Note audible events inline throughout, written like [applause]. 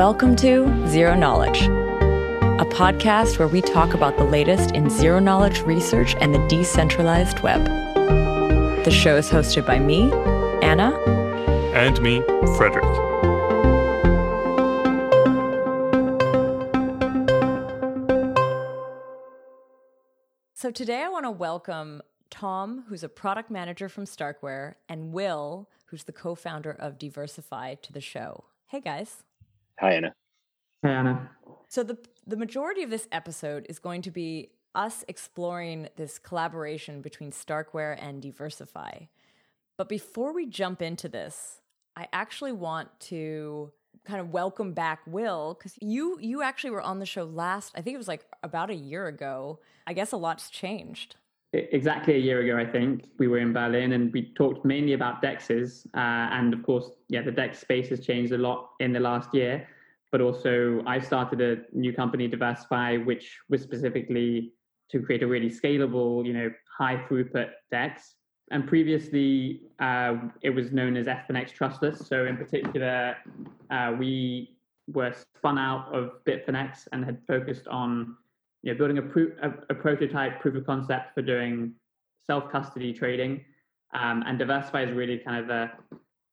Welcome to Zero Knowledge, a podcast where we talk about the latest in zero knowledge research and the decentralized web. The show is hosted by me, Anna, and me, Frederick. So today I want to welcome Tom, who's a product manager from Starkware, and Will, who's the co founder of DeversiFi, to the show. Hey, guys. Hi, Anna. Hey, Anna. So, the, the majority of this episode is going to be us exploring this collaboration between Starkware and DeversiFi. But before we jump into this, I actually want to kind of welcome back Will because you you actually were on the show last. I think it was like about a year ago. I guess a lot's changed exactly a year ago, I think we were in Berlin and we talked mainly about dexes. Uh, and of course, yeah, the dex space has changed a lot in the last year. But also, I started a new company, DeversiFi, which was specifically to create a really scalable, you know, high throughput dex. And previously, uh, it was known as Ethfinex Trustless. So, in particular, uh, we were spun out of Bitfinex and had focused on you know, building a, pro- a, a, prototype proof of concept for doing self custody trading. Um, and DeversiFi is really kind of the,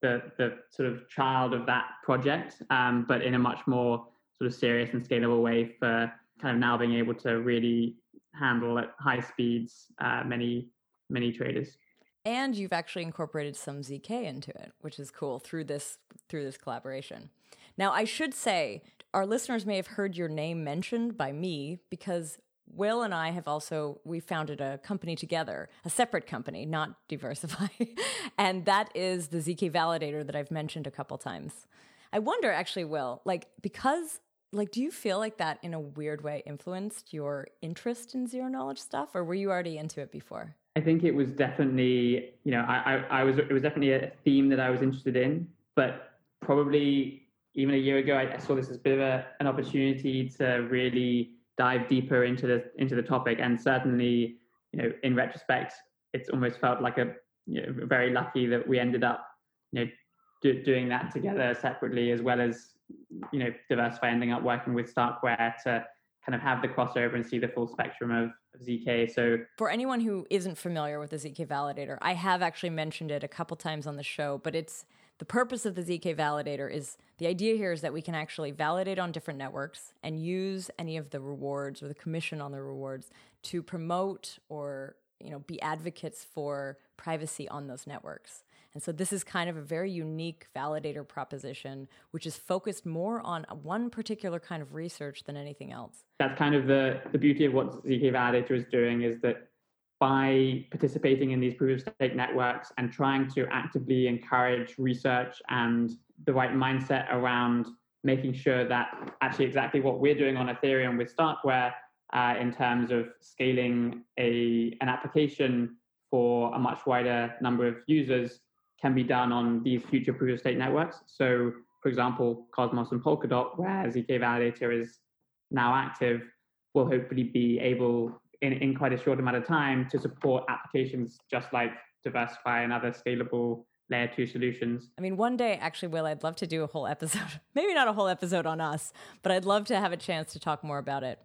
the, the sort of child of that project, um, but in a much more sort of serious and scalable way for kind of now being able to really handle at high speeds uh, many many traders. And you've actually incorporated some zk into it, which is cool through this through this collaboration. Now, I should say our listeners may have heard your name mentioned by me because Will and I have also we founded a company together, a separate company, not DeversiFi, [laughs] and that is the zk validator that I've mentioned a couple times. I wonder actually, Will, like because like do you feel like that in a weird way influenced your interest in zero knowledge stuff, or were you already into it before? I think it was definitely, you know, I, I, I was it was definitely a theme that I was interested in, but probably even a year ago, I, I saw this as a bit of a, an opportunity to really dive deeper into the into the topic. And certainly, you know, in retrospect, it's almost felt like a you know, very lucky that we ended up, you know, do, doing that together separately, as well as you know, DeversiFi ending up working with Starkware to kind of have the crossover and see the full spectrum of, of ZK. So, for anyone who isn't familiar with the ZK validator, I have actually mentioned it a couple times on the show, but it's the purpose of the ZK validator is the idea here is that we can actually validate on different networks and use any of the rewards or the commission on the rewards to promote or you know be advocates for privacy on those networks. And so this is kind of a very unique validator proposition, which is focused more on one particular kind of research than anything else. That's kind of the, the beauty of what ZK Validator is doing is that by participating in these proof of stake networks and trying to actively encourage research and the right mindset around making sure that actually exactly what we're doing on Ethereum with Starkware uh, in terms of scaling a an application for a much wider number of users can be done on these future proof of stake networks. So, for example, Cosmos and Polkadot, where ZK Validator is now active, will hopefully be able in, in quite a short amount of time to support applications just like DeversiFi and other scalable layer two solutions. I mean, one day, actually, Will, I'd love to do a whole episode, [laughs] maybe not a whole episode on us, but I'd love to have a chance to talk more about it.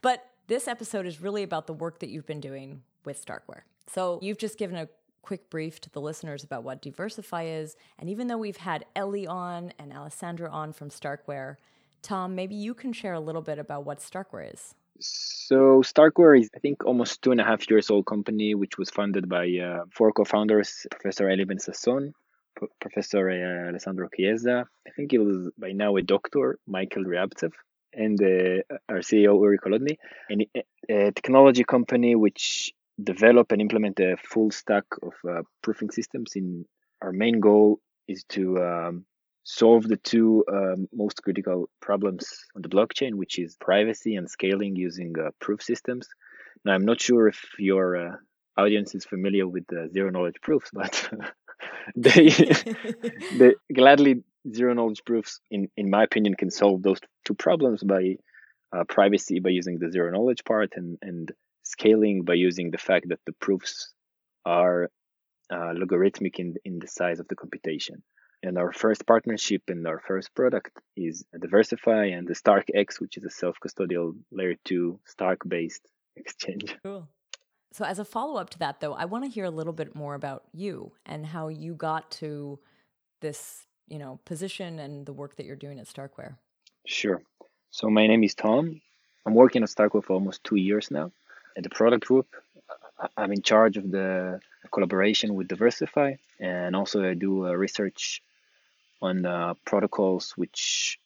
But this episode is really about the work that you've been doing with Starkware. So you've just given a quick brief to the listeners about what DeversiFi is. And even though we've had Eli on and Alessandro on from Starkware, Tom, maybe you can share a little bit about what Starkware is. So Starkware is, I think, almost two and a half years old company, which was funded by uh, four co-founders, Professor Eli Ben Sasson, P- Professor uh, Alessandro Chiesa. I think he was by now a doctor, Michael Riabzev, and uh, our CEO Uri Kolodny, and a technology company which develop and implement a full stack of uh, proofing systems. In our main goal is to um, solve the two um, most critical problems on the blockchain, which is privacy and scaling using uh, proof systems. Now, I'm not sure if your uh, audience is familiar with the zero knowledge proofs, [laughs] but they, [laughs] they gladly zero knowledge proofs, in, in my opinion, can solve those two problems by uh, privacy by using the zero knowledge part and, and scaling by using the fact that the proofs are uh, logarithmic in, in the size of the computation. And our first partnership and our first product is DeversiFi and the StarkEx, which is a self custodial layer 2 Stark based [laughs] exchange. Cool. So, as a follow up to that, though, I want to hear a little bit more about you and how you got to this, you know, position and the work that you're doing at Starkware. Sure. So, my name is Tom. I'm working at Starkware for almost two years now at the product group. I'm in charge of the collaboration with DeversiFi, and also I do uh, research on the protocols which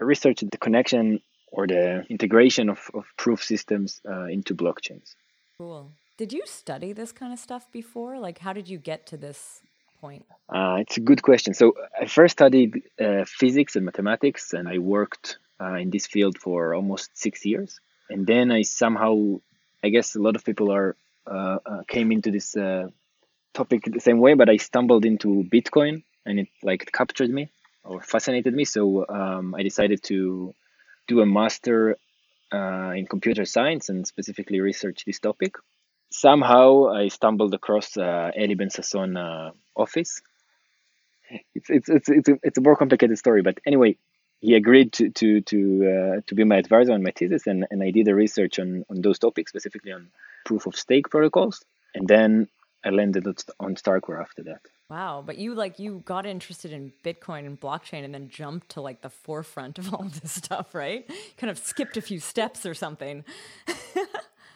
I research the connection or the integration of, of proof systems uh, into blockchains. Cool. Did you study this kind of stuff before? Like, how did you get to this point? Uh, it's a good question. So, I first studied uh, physics and mathematics, and I worked uh, in this field for almost six years. And then I somehow, I guess a lot of people are uh, uh, came into this uh, topic the same way, but I stumbled into Bitcoin, and it like captured me or fascinated me. So um, I decided to do a master uh, in computer science and specifically research this topic. Somehow I stumbled across uh, Eli Ben Sasson uh, office. It's, it's, it's, it's, a, it's a more complicated story, but anyway, he agreed to to to uh, to be my advisor on my thesis, and, and I did a research on on those topics, specifically on proof of stake protocols, and then I landed on Starkware after that. Wow, but you like you got interested in Bitcoin and blockchain, and then jumped to like the forefront of all [laughs] this stuff, right? Kind of skipped a few steps or something.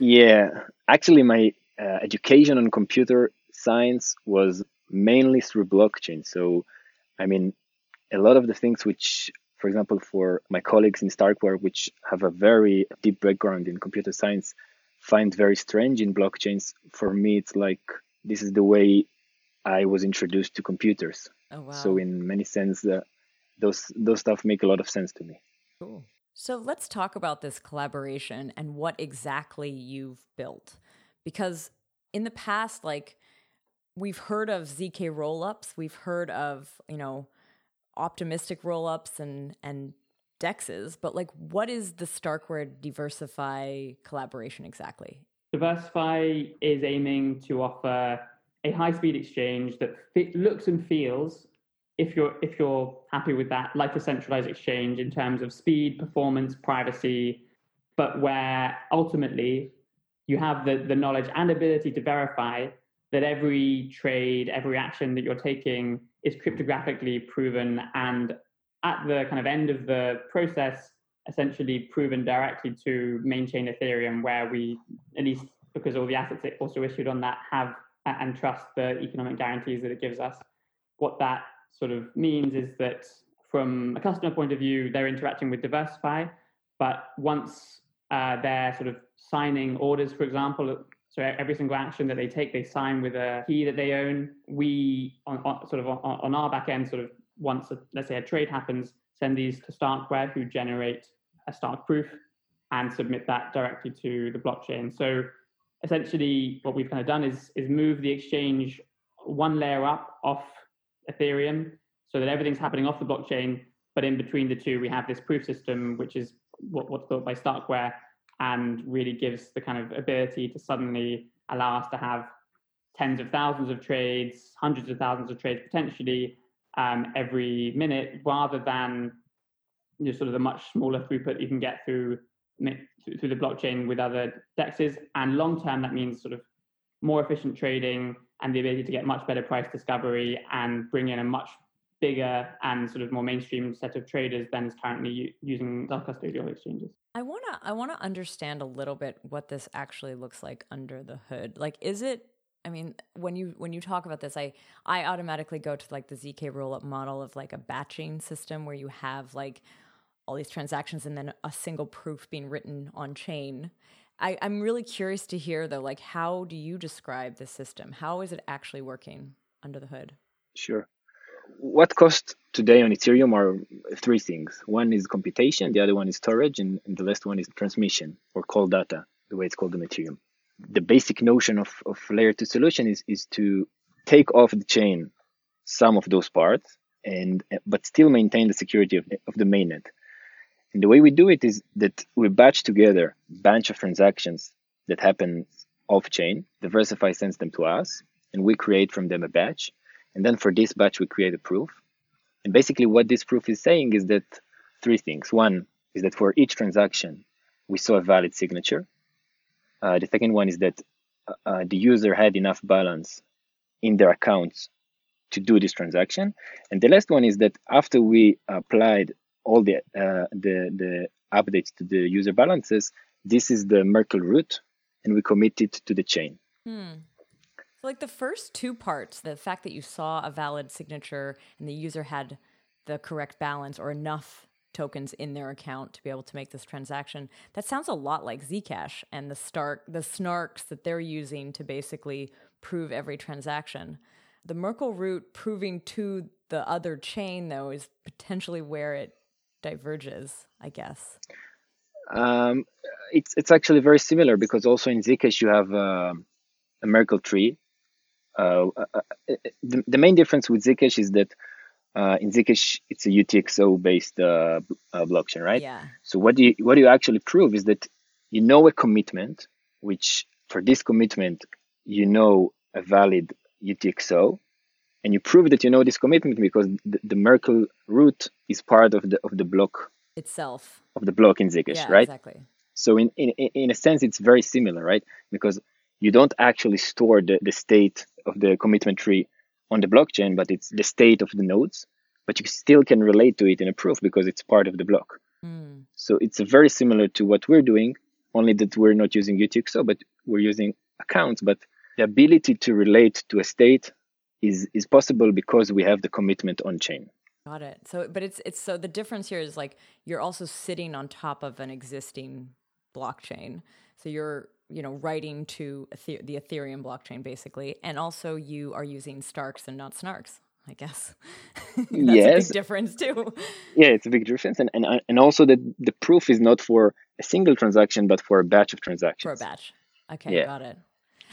yeah, actually, my uh, education on computer science was mainly through blockchain. So, I mean, a lot of the things which for example, for my colleagues in Starkware, which have a very deep background in computer science, find very strange in blockchains. For me, it's like this is the way I was introduced to computers. Oh, wow. So in many sense, uh, those those stuff make a lot of sense to me. Cool. So let's talk about this collaboration and what exactly you've built, because in the past, like we've heard of zk rollups, we've heard of you know optimistic rollups and and dexes, but like what is the Starkware DeversiFi collaboration exactly? DeversiFi is aiming to offer a high-speed exchange that fit, looks and feels if you're if you're happy with that like a centralized exchange in terms of speed performance privacy but where ultimately you have the, the knowledge and ability to verify that every trade every action that you're taking is cryptographically proven and at the kind of end of the process essentially proven directly to main chain ethereum where we at least because all the assets it also issued on that have and trust the economic guarantees that it gives us what that sort of means is that from a customer point of view they're interacting with DeversiFi but once uh, they're sort of signing orders for example so every single action that they take, they sign with a key that they own. We, on, on sort of on, on, our back end, sort of once a, let's say a trade happens, send these to Starkware, who generate a Stark proof and submit that directly to the blockchain. So essentially, what we've kind of done is is move the exchange one layer up off Ethereum, so that everything's happening off the blockchain. But in between the two, we have this proof system, which is what, what's built by Starkware, and really gives the kind of ability to suddenly allow us to have tens of thousands of trades, hundreds of thousands of trades potentially um, every minute, rather than you know, sort of the much smaller throughput you can get through through the blockchain with other dexes. And long term, that means sort of more efficient trading and the ability to get much better price discovery and bring in a much bigger and sort of more mainstream set of traders than is currently using self-custodial exchanges. I want to I want to understand a little bit what this actually looks like under the hood. Like is it I mean, when you when you talk about this, I I automatically go to like the zk rollup model of like a batching system where you have like all these transactions and then a single proof being written on chain. I, I'm really curious to hear though, like how do you describe the system? How is it actually working under the hood? Sure what costs today on Ethereum are three things. One is computation, the other one is storage, and, and the last one is transmission or call data, the way it's called on Ethereum. The basic notion of, of layer two solution is, is to take off the chain some of those parts and but still maintain the security of, of the mainnet. And the way we do it is that we batch together a bunch of transactions that happen off chain. DeversiFi sends them to us, and we create from them a batch and then for this batch, we create a proof. And basically, what this proof is saying is that three things. One is that for each transaction, we saw a valid signature. Uh, the second one is that uh, uh, the user had enough balance in their accounts to do this transaction. And the last one is that after we applied all the uh, the the updates to the user balances, this is the Merkle root, and we commit it to the chain. Hmm. So, like the first two parts, the fact that you saw a valid signature and the user had the correct balance or enough tokens in their account to be able to make this transaction. That sounds a lot like Zcash and the Stark the snarks that they're using to basically prove every transaction. The Merkle root proving to the other chain though is potentially where it diverges, I guess. Um, it's it's actually very similar because also in Zcash you have uh, a Merkle tree. Uh, uh, uh, the, the main difference with Zcash is that uh, in Zcash it's a UTXO based uh, blockchain, right? Yeah. So what do you what do you actually prove is that you know a commitment, which for this commitment you know a valid UTXO, and you prove that you know this commitment because the, the Merkle root is part of the of the block itself of the block in Zcash, yeah, right? Exactly. So in, in in a sense, it's very similar, right? Because you don't actually store the, the state of the commitment tree on the blockchain, but it's the state of the nodes. But you still can relate to it in a proof because it's part of the block. Mm. So it's very similar to what we're doing, only that we're not using UTXO, but we're using accounts. But the ability to relate to a state is is possible because we have the commitment on chain. Got it. So, but it's it's so the difference here is like you're also sitting on top of an existing blockchain. So you're you know writing to the Ethereum blockchain basically, and also you are using Starks and not Snarks. I guess. [laughs] That's yes. a big difference too. Yeah, it's a big difference, and and and also that the proof is not for a single transaction, but for a batch of transactions. For a batch. Okay, yeah. got it.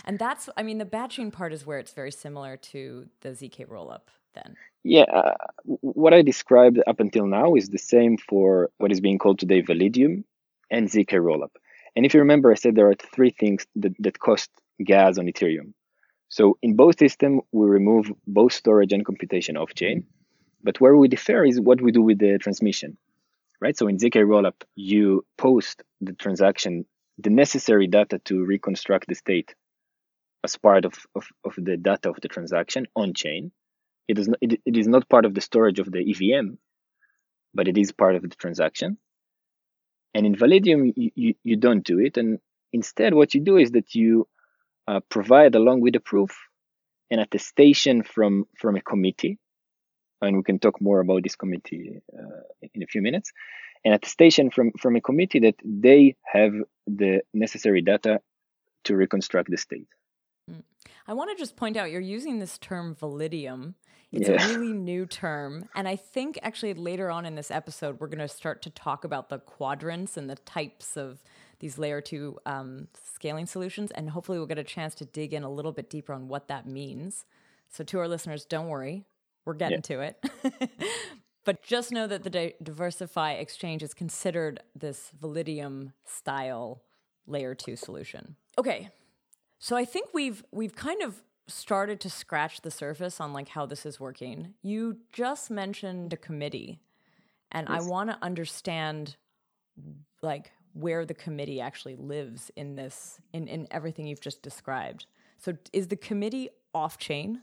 And that's, I mean, the batching part is where it's very similar to the zk rollup. Then. Yeah, uh, what I described up until now is the same for what is being called today Validium and zk rollup. And if you remember, I said there are three things that, that cost gas on Ethereum. So in both systems, we remove both storage and computation off chain. But where we differ is what we do with the transmission, right? So in ZK Rollup, you post the transaction, the necessary data to reconstruct the state as part of, of, of the data of the transaction on chain. It is, not, it, it is not part of the storage of the EVM, but it is part of the transaction. And in Validium, you, you, you don't do it. And instead, what you do is that you uh, provide along with the proof an attestation from from a committee, and we can talk more about this committee uh, in a few minutes. An attestation from from a committee that they have the necessary data to reconstruct the state. I want to just point out you're using this term validium. It's Yeah. a really new term. And I think actually later on in this episode, we're going to start to talk about the quadrants and the types of these layer two um, scaling solutions. And hopefully, we'll get a chance to dig in a little bit deeper on what that means. So, to our listeners, don't worry, we're getting to it. [laughs] but just know that the Di- DeversiFi Exchange is considered this Validium style layer two solution. Okay, so I think we've we've kind of started to scratch the surface on like how this is working. You just mentioned a committee, and I want to understand like where the committee actually lives in this in in everything you've just described. So is the committee off chain?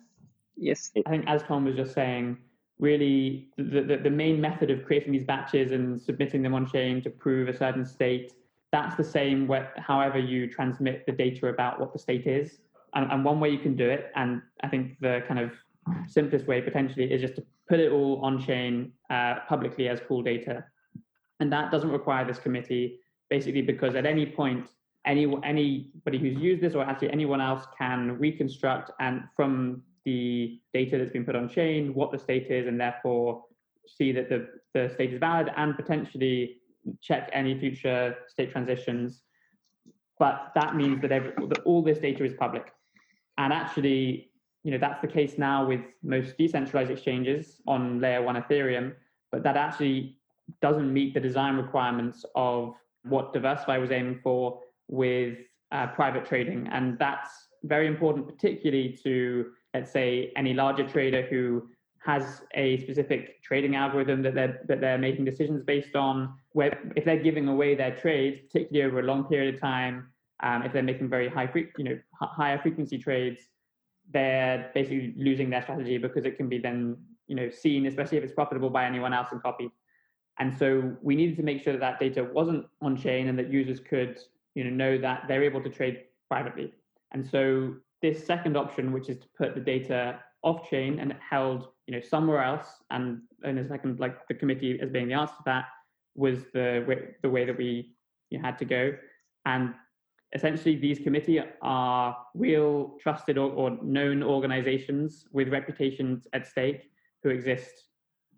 Yes, I think, as Tom was just saying, really the, the, the main method of creating these batches and submitting them on chain to prove a certain state, that's the same where, however you transmit the data about what the state is. And, and one way you can do it, and I think the kind of simplest way potentially is just to put it all on chain uh, publicly as pool data. And that doesn't require this committee, basically because at any point, any anybody who's used this or actually anyone else can reconstruct and from the data that's been put on chain what the state is and therefore see that the, the state is valid and potentially check any future state transitions but that means that, every, that all this data is public. And actually you know that's the case now with most decentralized exchanges on layer one ethereum but that actually doesn't meet the design requirements of what DeversiFi was aiming for with uh, private trading. And that's very important particularly to let's say any larger trader who has a specific trading algorithm that they're that they're making decisions based on. Where if they're giving away their trades, particularly over a long period of time, um, if they're making very high, fre- you know, higher frequency trades, they're basically losing their strategy because it can be then, you know, seen, especially if it's profitable by anyone else and copied. And so we needed to make sure that that data wasn't on chain and that users could, you know, know that they're able to trade privately. And so this second option, which is to put the data off chain and held, you know, somewhere else, and in a second, like the committee as being the answer to that, was the way, the way that we you had to go. And essentially, these committee are real trusted or, or known organizations with reputations at stake who exist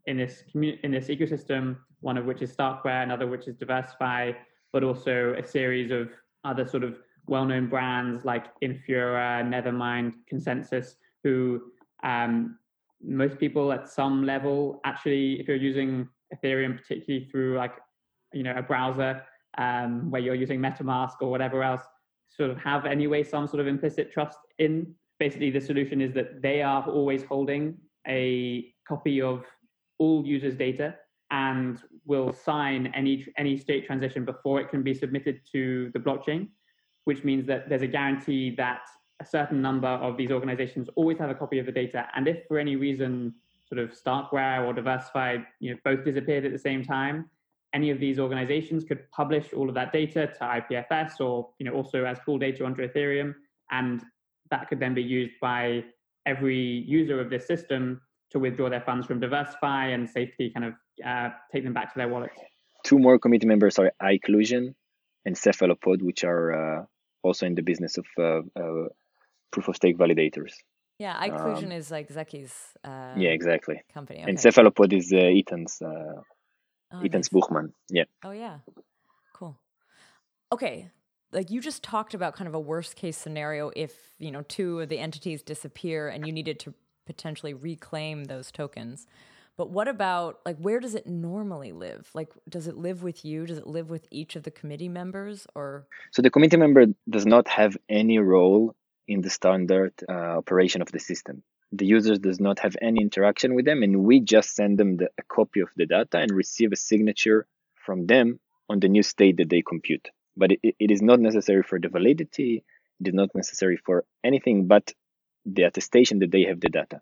in this community in this ecosystem. One of which is Starkware, another which is DeversiFi, but also a series of other sort of well-known brands like Infura, Nethermind, ConsenSys, who um, most people at some level actually, if you're using Ethereum, particularly through like you know a browser um, where you're using MetaMask or whatever else, sort of have anyway some sort of implicit trust in. Basically, the solution is that they are always holding a copy of all users' data and will sign any any state transition before it can be submitted to the blockchain, which means that there's a guarantee that a certain number of these organizations always have a copy of the data. And if for any reason, sort of Starkware or DeversiFi, you know, both disappeared at the same time, any of these organizations could publish all of that data to IPFS or, you know, also as pool data onto Ethereum. And that could then be used by every user of this system to withdraw their funds from DeversiFi and safely kind of uh, take them back to their wallet. Two more committee members are iqlusion and Cephalopod, which are uh, also in the business of uh, uh proof of stake validators. Yeah, iqlusion um, is like Zaki's. Uh, yeah, exactly. Company. Okay. And Cephalopod is uh, Ethan's. Uh, oh, Ethan's nice. Buchman. Yeah. Oh yeah, cool. Okay, like you just talked about kind of a worst case scenario if you know two of the entities disappear and you needed to potentially reclaim those tokens. But what about like where does it normally live? Like does it live with you? Does it live with each of the committee members or So the committee member does not have any role in the standard uh, operation of the system. The user does not have any interaction with them, and we just send them the, a copy of the data and receive a signature from them on the new state that they compute. But it, it is not necessary for the validity, it is not necessary for anything but the attestation that they have the data.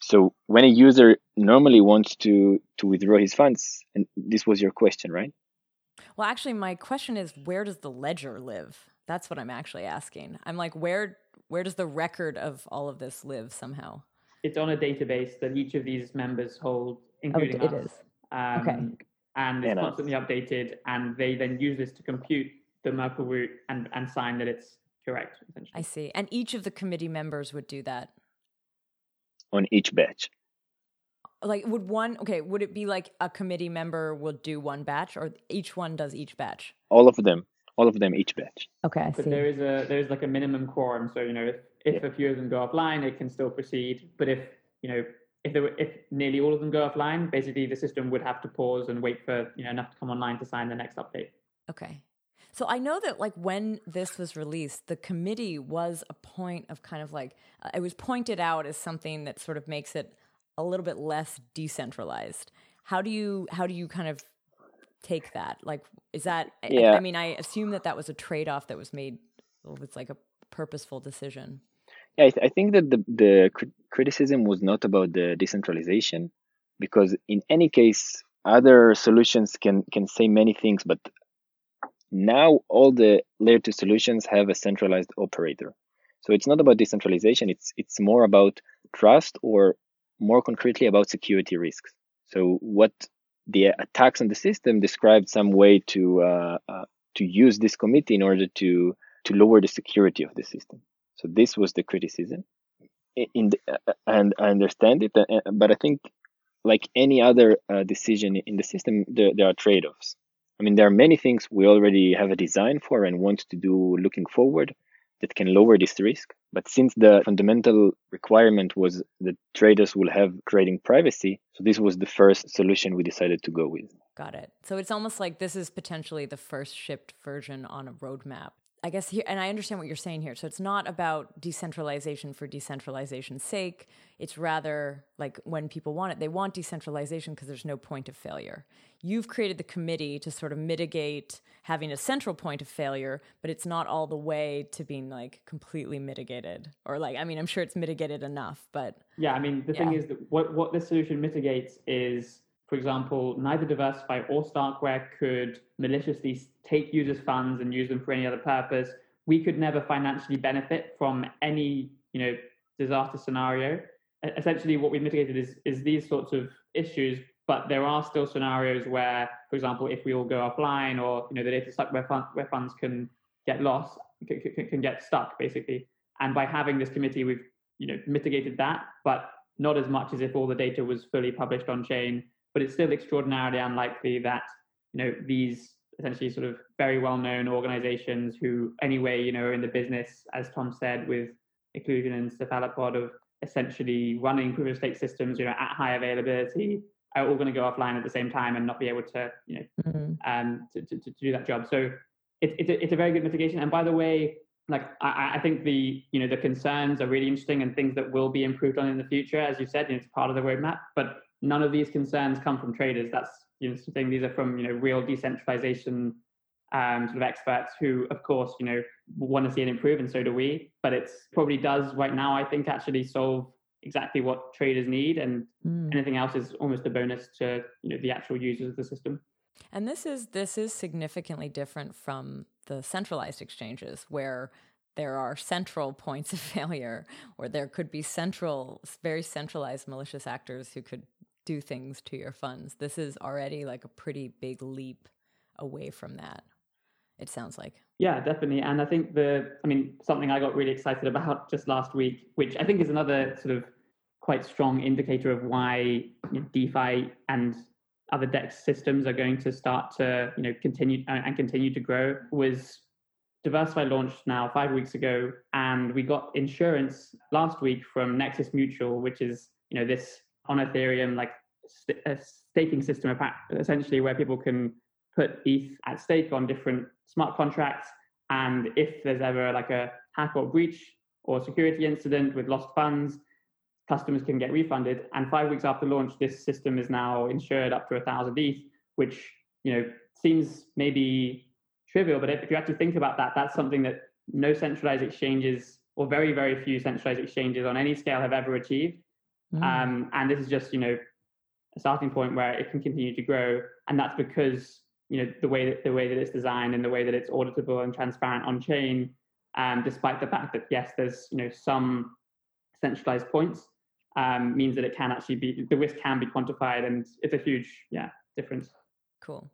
So when a user normally wants to to withdraw his funds, and this was your question, right? Well, actually, my question is, where does the ledger live? That's what I'm actually asking. I'm like, where where does the record of all of this live somehow? It's on a database that each of these members hold, including oh, it us. Is. Um, okay. And it's constantly updated, and they then use this to compute the Merkle root and, and sign that it's correct, essentially. I see. And each of the committee members would do that? On each batch. Like, would one, okay, would it be like a committee member would do one batch, or each one does each batch? All of them all of them each batch. Okay, I but see. there is a there's like a minimum quorum. So you know, if, if yeah. a few of them go offline, it can still proceed. But if you know if there were, if nearly all of them go offline, basically the system would have to pause and wait for you know enough to come online to sign the next update. Okay. So I know that like when this was released, the committee was a point of kind of like uh, it was pointed out as something that sort of makes it a little bit less decentralized. How do you how do you kind of take that? Like, is that? Yeah. I, I mean, I assume that that was a trade off that was made. It's like a purposeful decision. Yeah, I, th- I think that the the criticism was not about the decentralization, because in any case, other solutions can can say many things, but now all the layer two solutions have a centralized operator. So it's not about decentralization. It's it's more about trust, or more concretely about security risks. So what the attacks on the system described some way to uh, uh, to use this committee in order to to lower the security of the system. So this was the criticism. In the, uh, and I understand it, uh, but I think like any other uh, decision in the system, there, there are trade-offs. I mean, there are many things we already have a design for and want to do looking forward that can lower this risk. But since the fundamental requirement was that traders will have trading privacy, so this was the first solution we decided to go with. Got it. So it's almost like this is potentially the first shipped version on a roadmap. I guess here, and I understand what you're saying here. So it's not about decentralization for decentralization's sake. It's rather like when people want it, they want decentralization because there's no point of failure. You've created the committee to sort of mitigate having a central point of failure, but it's not all the way to being like completely mitigated. Or like, I mean, I'm sure it's mitigated enough, but yeah, I mean, the yeah. thing is that what what this solution mitigates is for example, neither DeversiFi or Starkware could maliciously take users' funds and use them for any other purpose. We could never financially benefit from any, you know, disaster scenario. Essentially, what we mitigated is is these sorts of issues, but there are still scenarios where, for example, if we all go offline or you know the data stuck where, where funds can get lost, can, can get stuck basically. And by having this committee, we've you know mitigated that, but not as much as if all the data was fully published on chain but it's still extraordinarily unlikely that you know these essentially sort of very well-known organizations who anyway you know are in the business as tom said with Iqlusion and cephalopod of essentially running proof of stake systems you know at high availability are all going to go offline at the same time and not be able to you know mm-hmm. um to, to, to, do that job. So it, it's, a, it's a very good mitigation. And by the way like I, I think the you know the concerns are really interesting and things that will be improved on in the future. As you said you know, it's part of the roadmap but none of these concerns come from traders. That's you know thing. These are from you know real decentralization um, sort of experts who, of course, you know want to see it improve, and so do we. But it's probably does right now. I think actually solve exactly what traders need, and mm. anything else is almost a bonus to you know the actual users of the system. And this is this is significantly different from the centralized exchanges where there are central [laughs] points of failure or there could be central very centralized malicious actors who could do things to your funds. This is already like a pretty big leap away from that. It sounds like. Yeah, definitely. And I think the, I mean, something I got really excited about just last week, which I think is another sort of quite strong indicator of why DeFi and other DEX systems are going to start to, you know, continue uh, and continue to grow was DeversiFi launched now five weeks ago, and we got insurance last week from Nexus Mutual, which is you know this on Ethereum like a staking system essentially where people can put ETH at stake on different smart contracts. And if there's ever like a hack or breach or security incident with lost funds, customers can get refunded. And five weeks after launch, this system is now insured up to a thousand ETH, which you know seems maybe trivial, but if you actually think about that, that's something that no centralized exchanges or very very few centralized exchanges on any scale have ever achieved. Mm. Um, and this is just you know a starting point where it can continue to grow, and that's because you know the way that the way that it's designed and the way that it's auditable and transparent on chain. Um, despite the fact that yes, there's you know some centralized points, um, means that it can actually be the risk can be quantified, and it's a huge yeah difference. Cool.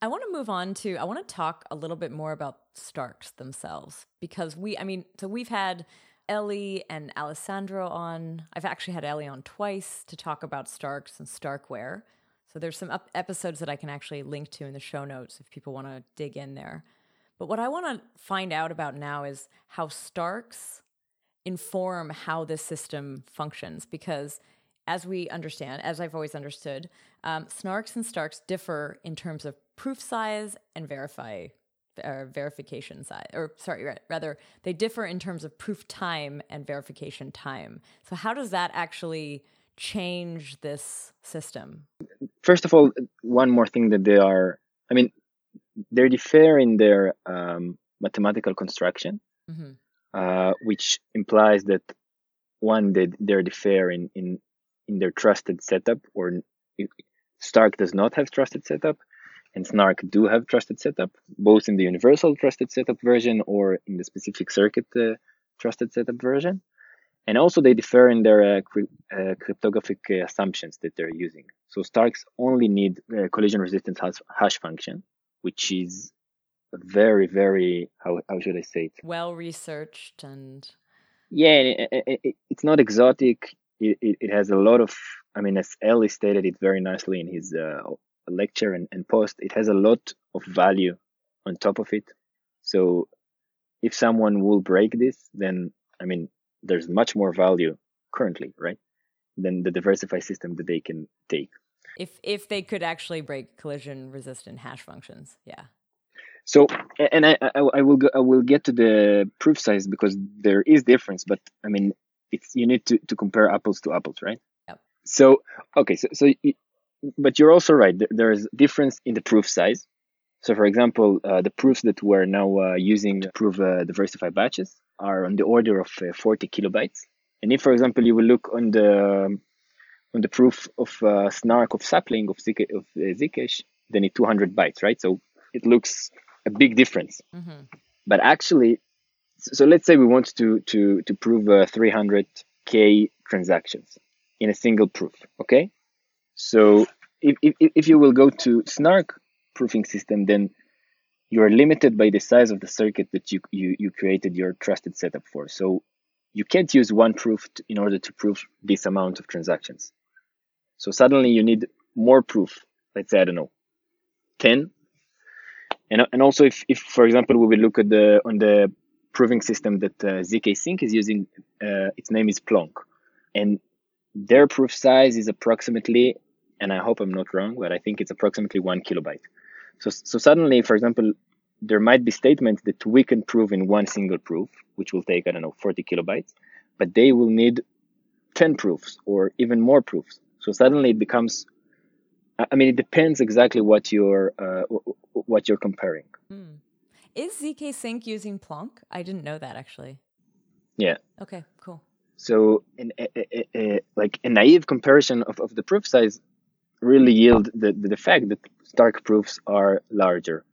I want to move on to I want to talk a little bit more about Starks themselves because we I mean so we've had Eli and Alessandro on. I've actually had Eli on twice to talk about Starks and Starkware. So there's some up- episodes that I can actually link to in the show notes if people want to dig in there. But what I want to find out about now is how Starks inform how this system functions because as we understand, as I've always understood, um, Snarks and Starks differ in terms of proof size and verify or verification size, or sorry, rather, they differ in terms of proof time and verification time. So, how does that actually change this system? First of all, one more thing that they are, I mean, they differ in their um, mathematical construction, mm-hmm. uh, which implies that one, they, they're differ in, in, in their trusted setup, or Stark does not have trusted setup and Snark do have trusted setup, both in the universal trusted setup version or in the specific circuit uh, trusted setup version. And also they differ in their uh, uh, cryptographic uh, assumptions that they're using. So Starks only need uh, collision resistance hash, hash function, which is very, very, how, how should I say it? Well researched and. Yeah, it, it, it, it's not exotic. It, it, has a lot of, I mean, as Eli stated it very nicely in his uh, lecture and, and post, it has a lot of value on top of it. So if someone will break this, then I mean, there's much more value currently, right? Than the diversified system that they can take. If if they could actually break collision resistant hash functions, yeah. So, and I, I, I will go, I will get to the proof size because there is difference, but I mean, it's you need to, to compare apples to apples, right? Yep. So, okay, so so, but you're also right. There is difference in the proof size. So, for example, uh, the proofs that we're now uh, using to prove uh, diversified batches are on the order of uh, 40 kilobytes. And if, for example, you will look on the on the proof of uh, snark of sapling of, Zk, of uh, Zcash, then it's 200 bytes, right? So it looks a big difference. Mm-hmm. But actually, so let's say we want to to to prove uh, 300k transactions in a single proof. Okay, so if if if you will go to Snark proofing system, then you are limited by the size of the circuit that you you, you created your trusted setup for. So you can't use one proof in order to prove this amount of transactions. So suddenly you need more proof. Let's say I don't know, ten and, and also if, if for example we will look at the on the proving system that uh, zkSync is using uh, its name is plonk and their proof size is approximately and i hope i'm not wrong but i think it's approximately one kilobyte so so suddenly for example there might be statements that we can prove in one single proof which will take i don't know 40 kilobytes but they will need 10 proofs or even more proofs so suddenly it becomes I mean, it depends exactly what you're uh, what you're comparing. Mm. Is zkSync using Plonk? I didn't know that actually. Yeah. Okay. Cool. So, in, a, a, a, like a naive comparison of, of the proof size, really yield the, the fact that Stark proofs are larger,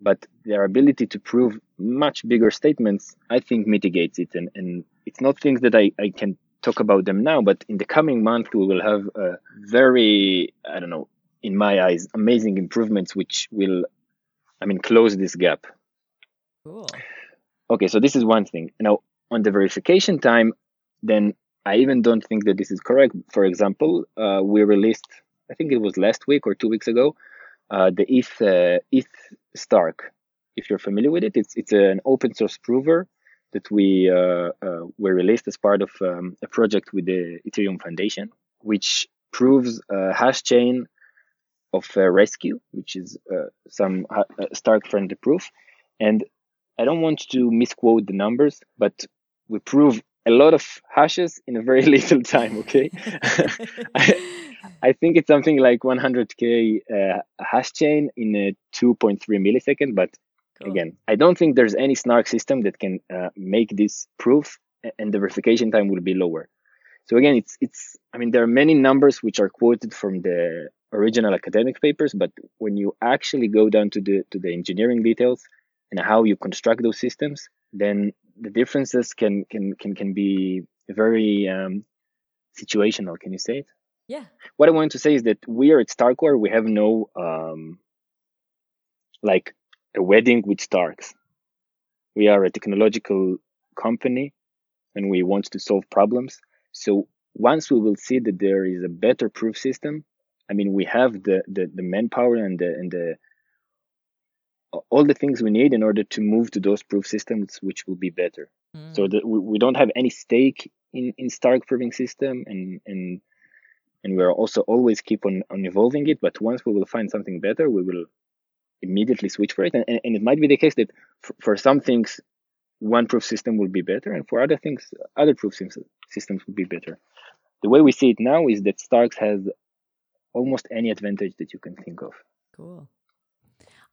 but their ability to prove much bigger statements, I think, mitigates it. And, and it's not things that I, I can talk about them now, but in the coming month, we will have a very, I don't know, in my eyes, amazing improvements which will, I mean, close this gap. Cool. Okay, so this is one thing. Now, on the verification time, then I even don't think that this is correct. For example, uh, we released, I think it was last week or two weeks ago, uh, the ETH uh, ETH Stark. If you're familiar with it, it's it's an open source prover that we uh, uh, we released as part of um, a project with the Ethereum Foundation, which proves a hash chain of uh, rescue, which is uh, some uh, Stark friendly proof. And I don't want to misquote the numbers, but we prove a lot of hashes in a very [laughs] little time. Okay, [laughs] [laughs] I, think it's something like 100k uh, hash chain in a 2.3 millisecond. But cool. again, I don't think there's any snark system that can uh, make this proof, and the verification time will be lower. So again, it's it's. I mean, there are many numbers which are quoted from the original academic papers, but when you actually go down to the to the engineering details and how you construct those systems, then the differences can can can can be very um, situational. Can you say it? Yeah. What I want to say is that we are at Starkware. We have no um, like a wedding with Starks. We are a technological company, and we want to solve problems. So once we will see that there is a better proof system, I mean, we have the, the, the manpower and the, and the all the things we need in order to move to those proof systems, which will be better. Mm. So that we, we don't have any stake in, in Stark proving system, and and and we're also always keep on, on evolving it. But once we will find something better, we will immediately switch for it. And, and, and it might be the case that for, for some things, one proof system will be better, and for other things, other proof systems will be better. The way we see it now is that Starks has almost any advantage that you can think of. Cool.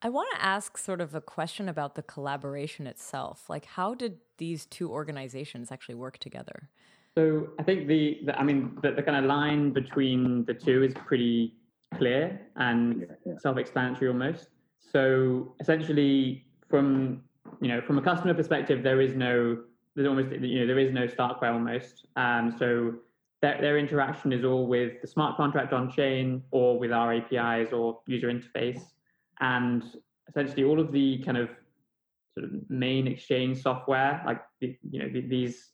I want to ask sort of a question about the collaboration itself. Like, how did these two organizations actually work together? So I think the, the I mean, the, the, kind of line between the two is pretty clear and yeah, yeah. self-explanatory almost. So essentially, from you know, from a customer perspective, there is no, there's almost you know, there is no Starkware almost. Um, so their, their interaction is all with the smart contract on chain or with our APIs or user interface. And essentially all of the kind of sort of main exchange software, like the, you know, the, these,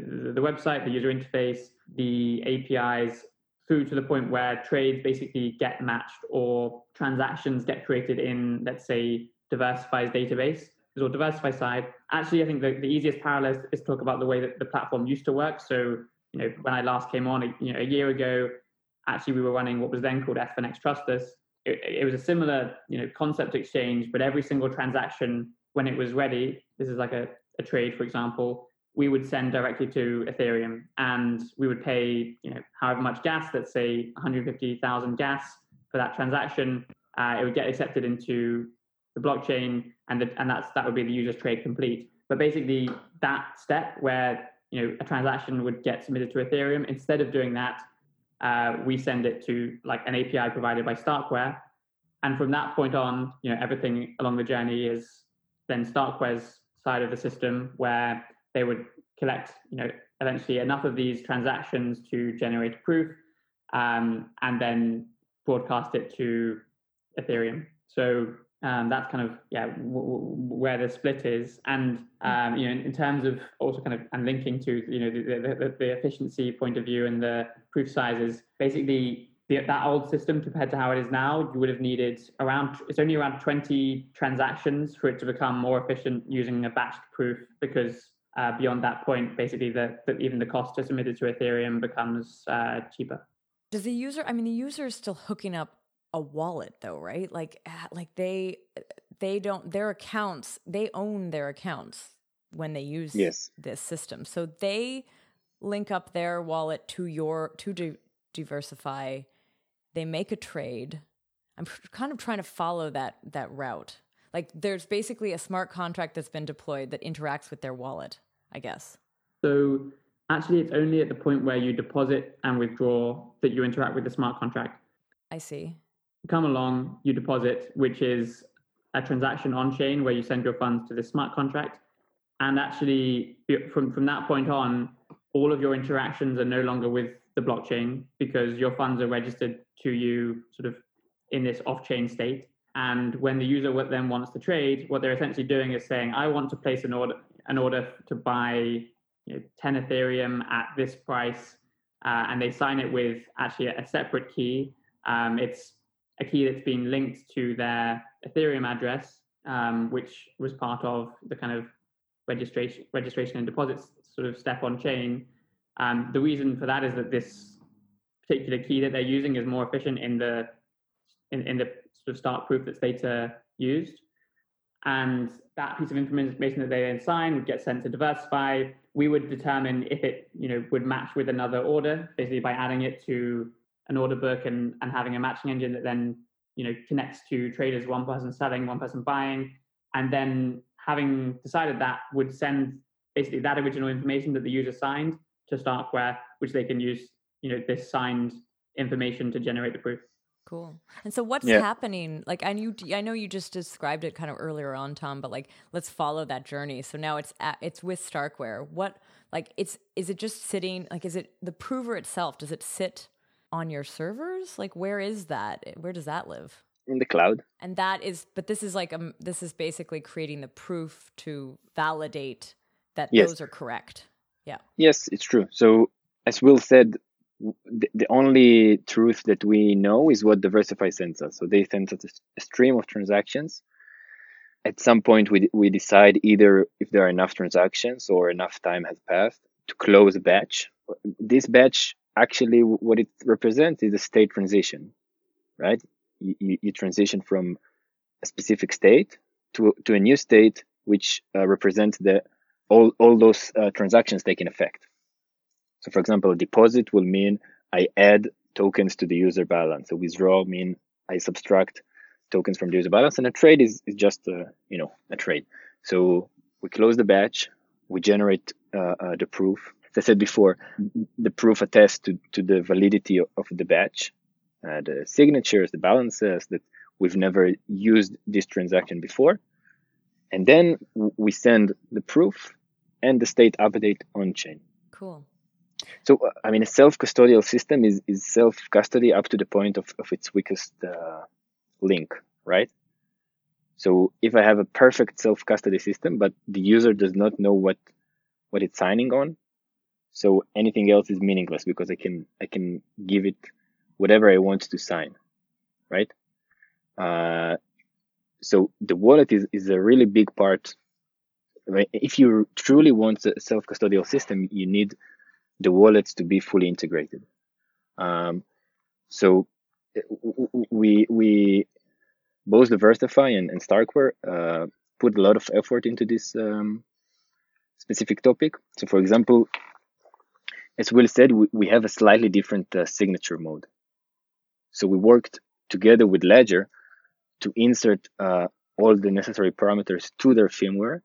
the, website, the user interface, the APIs, through to the point where trades basically get matched or transactions get created in, let's say, DeversiFi's database or DeversiFi side. Actually, I think the, the easiest parallel is to talk about the way that the platform used to work. So you know, when I last came on, you know, a year ago, actually we were running what was then called FNX Trustless, it, it was a similar you know concept exchange, but every single transaction when it was ready, this is like a, a trade, for example, we would send directly to Ethereum and we would pay, you know, however much gas, let's say 150,000 gas for that transaction. Uh, it would get accepted into the blockchain and the, and that's that would be the user's trade complete. But basically that step where you know a transaction would get submitted to Ethereum, instead of doing that, uh, we send it to like an API provided by Starkware. And from that point on, you know, everything along the journey is then Starkware's side of the system where they would collect, you know, eventually enough of these transactions to generate proof, um, and then broadcast it to Ethereum. So um, that's kind of yeah w- w- where the split is, and um, you know, in, in, terms of also kind of and linking to you know the, the, the efficiency point of view and the proof sizes, basically the, that old system compared to how it is now, you would have needed around, it's only around 20 transactions for it to become more efficient using a batched proof because uh, beyond that point, basically the, the, even the cost to submit it to Ethereum becomes uh, cheaper. Does the user, I mean, the user is still hooking up a wallet though, right? Like, uh, like they, they don't, their accounts, they own their accounts when they use yes. this system. So they link up their wallet to your, to DeversiFi they make a trade. I'm kind of trying to follow that that route. Like there's basically a smart contract that's been deployed that interacts with their wallet, I guess. So actually it's only at the point where you deposit and withdraw that you interact with the smart contract. I see. come along, you deposit, which is a transaction on chain where you send your funds to the smart contract. And actually from from that point on, all of your interactions are no longer with the blockchain because your funds are registered to you sort of in this off-chain state. And when the user then wants to trade, what they're essentially doing is saying, I want to place an order, an order to buy you know, 10 Ethereum at this price. Uh, and they sign it with actually a separate key. Um, it's a key that's been linked to their Ethereum address, um, which was part of the kind of registration, registration and deposits sort of step on chain. Um, the reason for that is that this particular key that they're using is more efficient in the in, in the sort of STARK proof that's Stata used. And that piece of information that they then sign would get sent to DeversiFi. We would determine if it, you know, would match with another order, basically by adding it to an order book and, and having a matching engine that then, you know, connects to traders, one person selling, one person buying. And then having decided that would send basically that original information that the user signed to Starkware, which they can use, you know, this signed information to generate the proof. Cool. And so, what's yeah. happening? Like, I knew, I know you just described it kind of earlier on, Tom, but like, let's follow that journey. So now it's at, it's with Starkware. What, like, it's is it just sitting? Like, is it the prover itself? Does it sit on your servers? Like, where is that? Where does that live? In the cloud. And that is, but this is like, um, this is basically creating the proof to validate that yes. those are correct. Yeah. Yes, it's true. So as Will said, the, the only truth that we know is what DeversiFi sends us. So they send us a stream of transactions. At some point, we, we decide either if there are enough transactions or enough time has passed to close a batch. This batch actually, what it represents is a state transition, right? You, you transition from a specific state to, to a new state, which uh, represents the all, all those uh, transactions taking effect. So for example, a deposit will mean I add tokens to the user balance. A withdrawal mean I subtract tokens from the user balance, and a trade is, is just a, you know a trade. So we close the batch, we generate uh, uh, the proof. As I said before, the proof attests to, to the validity of the batch, uh, the signatures, the balances that we've never used this transaction before. And then we send the proof and the state update on chain. Cool. So, uh, I mean, a self custodial system is, is self custody up to the point of, of its weakest uh, link, right? So, if I have a perfect self custody system, but the user does not know what what it's signing on, so anything else is meaningless because I can I can give it whatever I want to sign, right? Uh, so the wallet is, is a really big part if you truly want a self-custodial system, you need the wallets to be fully integrated. Um, so we we both DeversiFi and, and Starkware uh, put a lot of effort into this um, specific topic. So, for example, as Will said, we, we have a slightly different uh, signature mode. So we worked together with Ledger to insert uh, all the necessary parameters to their firmware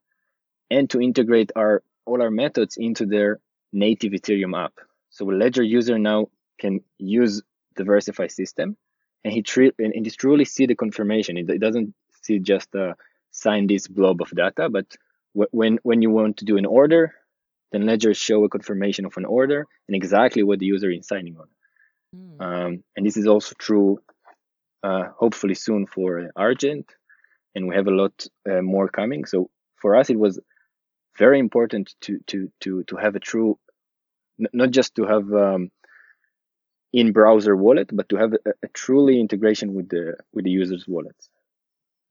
and to integrate our all our methods into their native Ethereum app. So a Ledger user now can use DeversiFi system and he tre- and he truly see the confirmation. It, it doesn't see just a sign this blob of data, but w- when when you want to do an order, then Ledger show a confirmation of an order and exactly what the user is signing on. Mm. Um, and this is also true, uh, hopefully soon for Argent, and we have a lot uh, more coming. So for us, it was very important to to to to have a true, not just to have um, in browser wallet, but to have a, a truly integration with the with the user's wallets.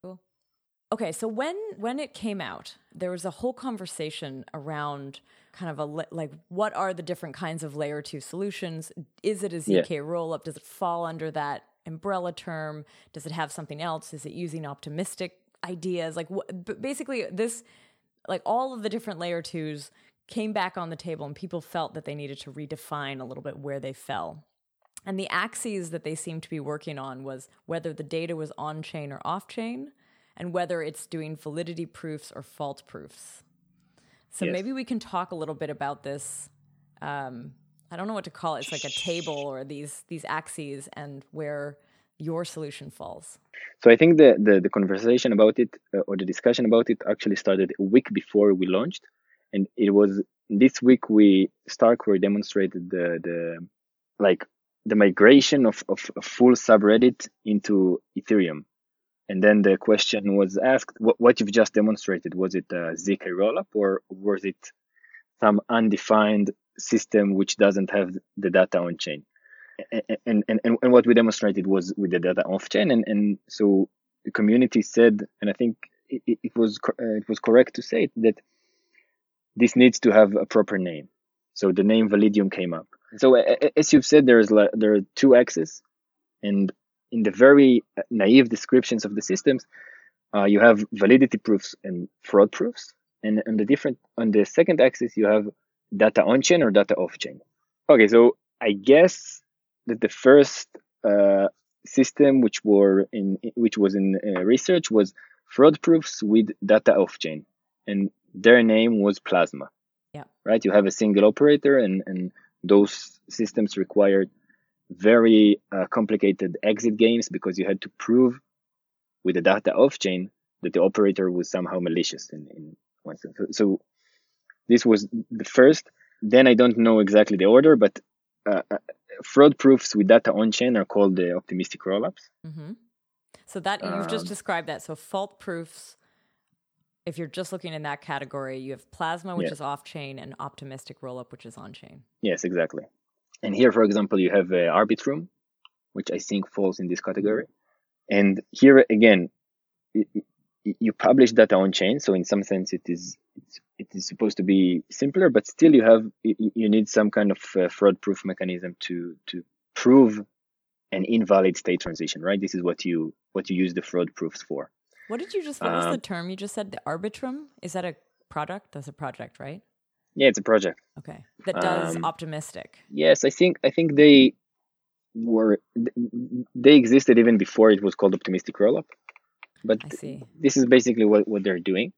Cool. Okay, so when when it came out, there was a whole conversation around kind of a like what are the different kinds of layer two solutions? Is it a zk yeah. rollup? Does it fall under that umbrella term? Does it have something else? Is it using optimistic ideas? Like what, basically this like all of the different layer twos came back on the table and people felt that they needed to redefine a little bit where they fell. And the axes that they seemed to be working on was whether the data was on chain or off chain, and whether it's doing validity proofs or fault proofs. So yes. maybe we can talk a little bit about this. Um, I don't know what to call it. It's like a table or these these axes and where your solution falls. So I think the the, the conversation about it uh, or the discussion about it actually started a week before we launched, and it was this week we Starkware demonstrated the the like the migration of, of a full subreddit into Ethereum. And then the question was asked, what, what you've just demonstrated, was it a ZK rollup or was it some undefined system which doesn't have the data on chain? And, and, and, and what we demonstrated was with the data off chain. And, and so the community said, and I think it, it was, uh, it was correct to say it, that this needs to have a proper name. So the name Validium came up. So as you've said, there's there are two axes, and in the very naive descriptions of the systems, uh, you have validity proofs and fraud proofs, and on the different on the second axis you have data on chain or data off chain. Okay, so I guess that the first uh, system which were in which was in uh, research was fraud proofs with data off chain, and their name was Plasma. Yeah. Right. You have a single operator, and and those systems required very uh, complicated exit games because you had to prove with the data off chain that the operator was somehow malicious in, in one sense. So, so this was the first. Then I don't know exactly the order, but uh, uh, fraud proofs with data on chain are called the optimistic rollups. Mm-hmm. So that you've um, just described that. So fault proofs if you're just looking in that category, you have Plasma, which yeah. is off chain, and Optimistic Rollup, which is on chain. Yes, exactly. And here, for example, you have uh, Arbitrum, which I think falls in this category. And here again, it, you publish data on chain, so in some sense, it is it is supposed to be simpler, but still you have you need some kind of uh, fraud proof mechanism to to prove an invalid state transition, right? This is what you what you use the fraud proofs for. What did you just? What um, was the um, term you just said? The Arbitrum is that a product? That's a project, right? Yeah, it's a project. Okay, that does um, optimistic. Yes, I think I think they were they existed even before it was called optimistic rollup. But this is basically what, what they're doing,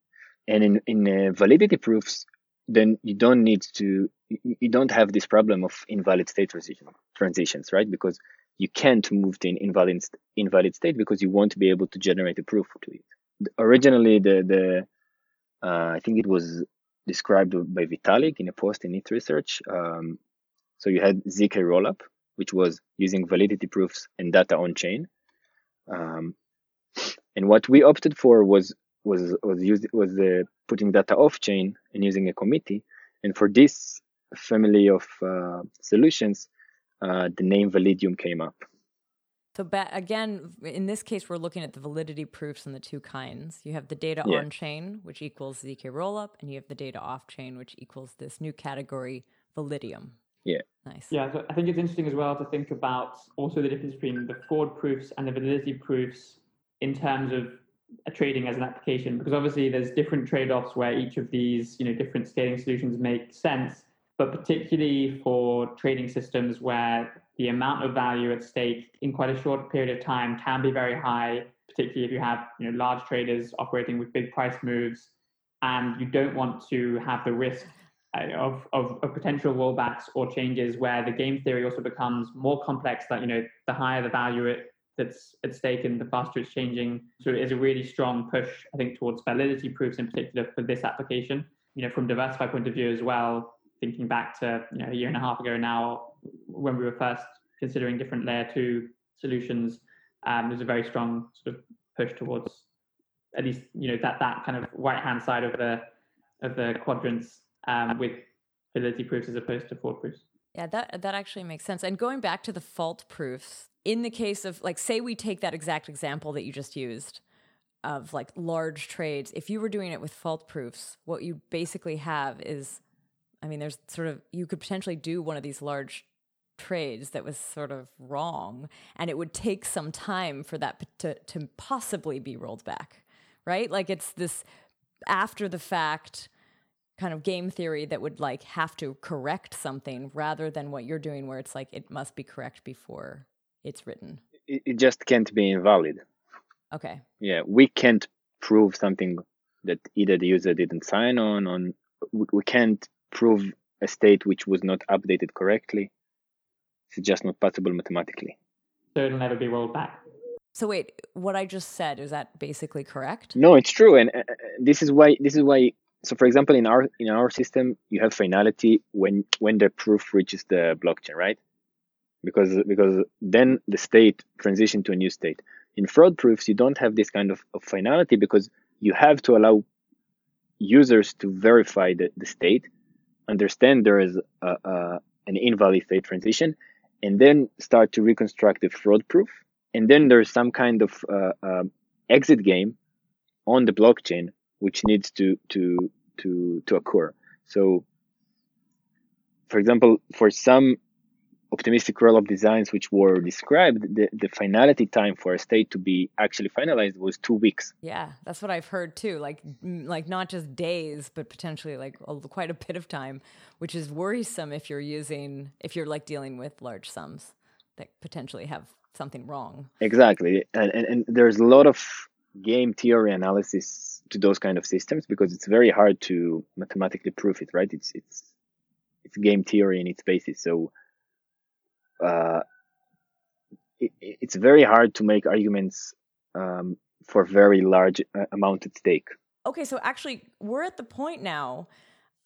and in in uh, validity proofs, then you don't need to you don't have this problem of invalid state transition transitions, right? Because you can't move to an invalid invalid state because you won't be able to generate a proof to it. Originally, the the uh, I think it was described by Vitalik in a post in Eth Research. Um, so you had zk rollup, which was using validity proofs and data on chain. Um, and what we opted for was was was used was uh, putting data off chain and using a committee. And for this family of uh, solutions, uh, the name Validium came up. So ba- again, in this case, we're looking at the validity proofs in the two kinds. You have the data yeah. on chain, which equals zk rollup, and you have the data off chain, which equals this new category, Validium. Yeah. Nice. Yeah, so I think it's interesting as well to think about also the difference between the fraud proofs and the validity proofs in terms of trading as an application, because obviously there's different trade-offs where each of these, you know, different scaling solutions make sense. But particularly for trading systems where the amount of value at stake in quite a short period of time can be very high, particularly if you have you know large traders operating with big price moves, and you don't want to have the risk uh, of, of, of, potential rollbacks or changes where the game theory also becomes more complex that you know the higher the value it, that's at stake and the faster it's changing so it is a really strong push i think towards validity proofs in particular for this application you know from DeversiFi point of view as well thinking back to you know a year and a half ago now when we were first considering different layer two solutions um, there's a very strong sort of push towards at least you know that that kind of right hand side of the of the quadrants um, with validity proofs as opposed to fault proofs. Yeah, that that actually makes sense. And going back to the fault proofs, in the case of like say we take that exact example that you just used of like large trades, if you were doing it with fault proofs, what you basically have is I mean there's sort of you could potentially do one of these large trades that was sort of wrong and it would take some time for that to to possibly be rolled back, right? Like it's this after the fact kind of game theory that would like have to correct something rather than what you're doing where it's like it must be correct before it's written. It, it just can't be invalid. Okay. Yeah we can't prove something that either the user didn't sign on on we can't prove a state which was not updated correctly. It's just not possible mathematically. So it'll never be rolled back. So wait what i just said is that basically correct? No it's true and uh, this is why this is why so for example in our in our system you have finality when when the proof reaches the blockchain right because because then the state transition to a new state in fraud proofs you don't have this kind of, of finality because you have to allow users to verify the, the state understand there is a, a, an invalid state transition and then start to reconstruct the fraud proof and then there's some kind of uh, uh, exit game on the blockchain which needs to to to to occur. So, for example, for some optimistic rollup designs which were described, the, the finality time for a state to be actually finalized was two weeks. Yeah, that's what I've heard too. Like, like not just days, but potentially like a, quite a bit of time, which is worrisome if you're using if you're like dealing with large sums that potentially have something wrong. Exactly, and and, and there's a lot of game theory analysis to those kind of systems because it's very hard to mathematically prove it, right? It's it's it's game theory in its basis. So uh, it, it's very hard to make arguments um, for very large uh, amount at stake. Okay, so actually, we're at the point now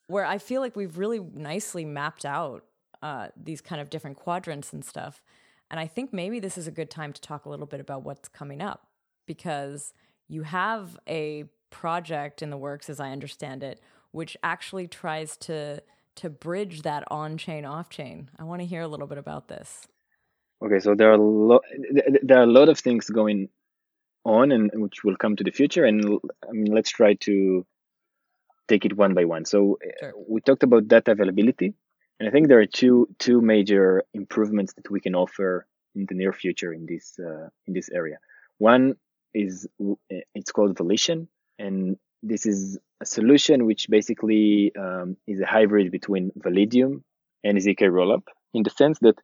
where I feel like we've really nicely mapped out uh, these kind of different quadrants and stuff. And I think maybe this is a good time to talk a little bit about what's coming up because you have a project in the works, as I understand it, which actually tries to to bridge that on-chain off-chain. I want to hear a little bit about this. Okay, so there are a lot there are a lot of things going on, and which will come to the future. And I mean, let's try to take it one by one. So sure. we talked about data availability, and I think there are two two major improvements that we can offer in the near future in this uh, in this area. One is it's called Volition, and this is a solution which basically um, is a hybrid between Validium and zk Rollup in the sense that